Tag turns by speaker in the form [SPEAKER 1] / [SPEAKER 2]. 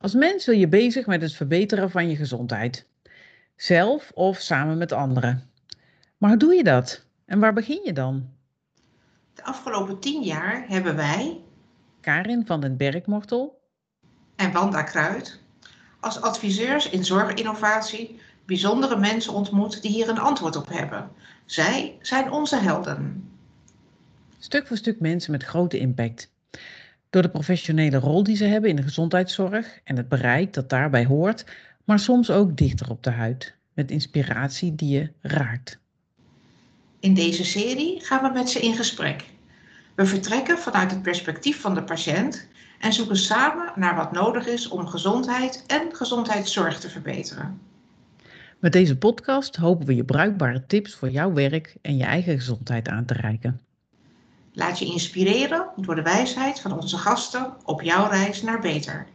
[SPEAKER 1] Als mens wil je bezig met het verbeteren van je gezondheid. Zelf of samen met anderen. Maar hoe doe je dat? En waar begin je dan?
[SPEAKER 2] De afgelopen tien jaar hebben wij,
[SPEAKER 1] Karin van den Bergmortel,
[SPEAKER 2] en Wanda Kruid, als adviseurs in zorginnovatie bijzondere mensen ontmoet die hier een antwoord op hebben. Zij zijn onze helden.
[SPEAKER 1] stuk voor stuk mensen met grote impact. Door de professionele rol die ze hebben in de gezondheidszorg en het bereik dat daarbij hoort, maar soms ook dichter op de huid, met inspiratie die je raakt.
[SPEAKER 2] In deze serie gaan we met ze in gesprek. We vertrekken vanuit het perspectief van de patiënt en zoeken samen naar wat nodig is om gezondheid en gezondheidszorg te verbeteren.
[SPEAKER 1] Met deze podcast hopen we je bruikbare tips voor jouw werk en je eigen gezondheid aan te reiken.
[SPEAKER 2] Laat je inspireren door de wijsheid van onze gasten op jouw reis naar beter.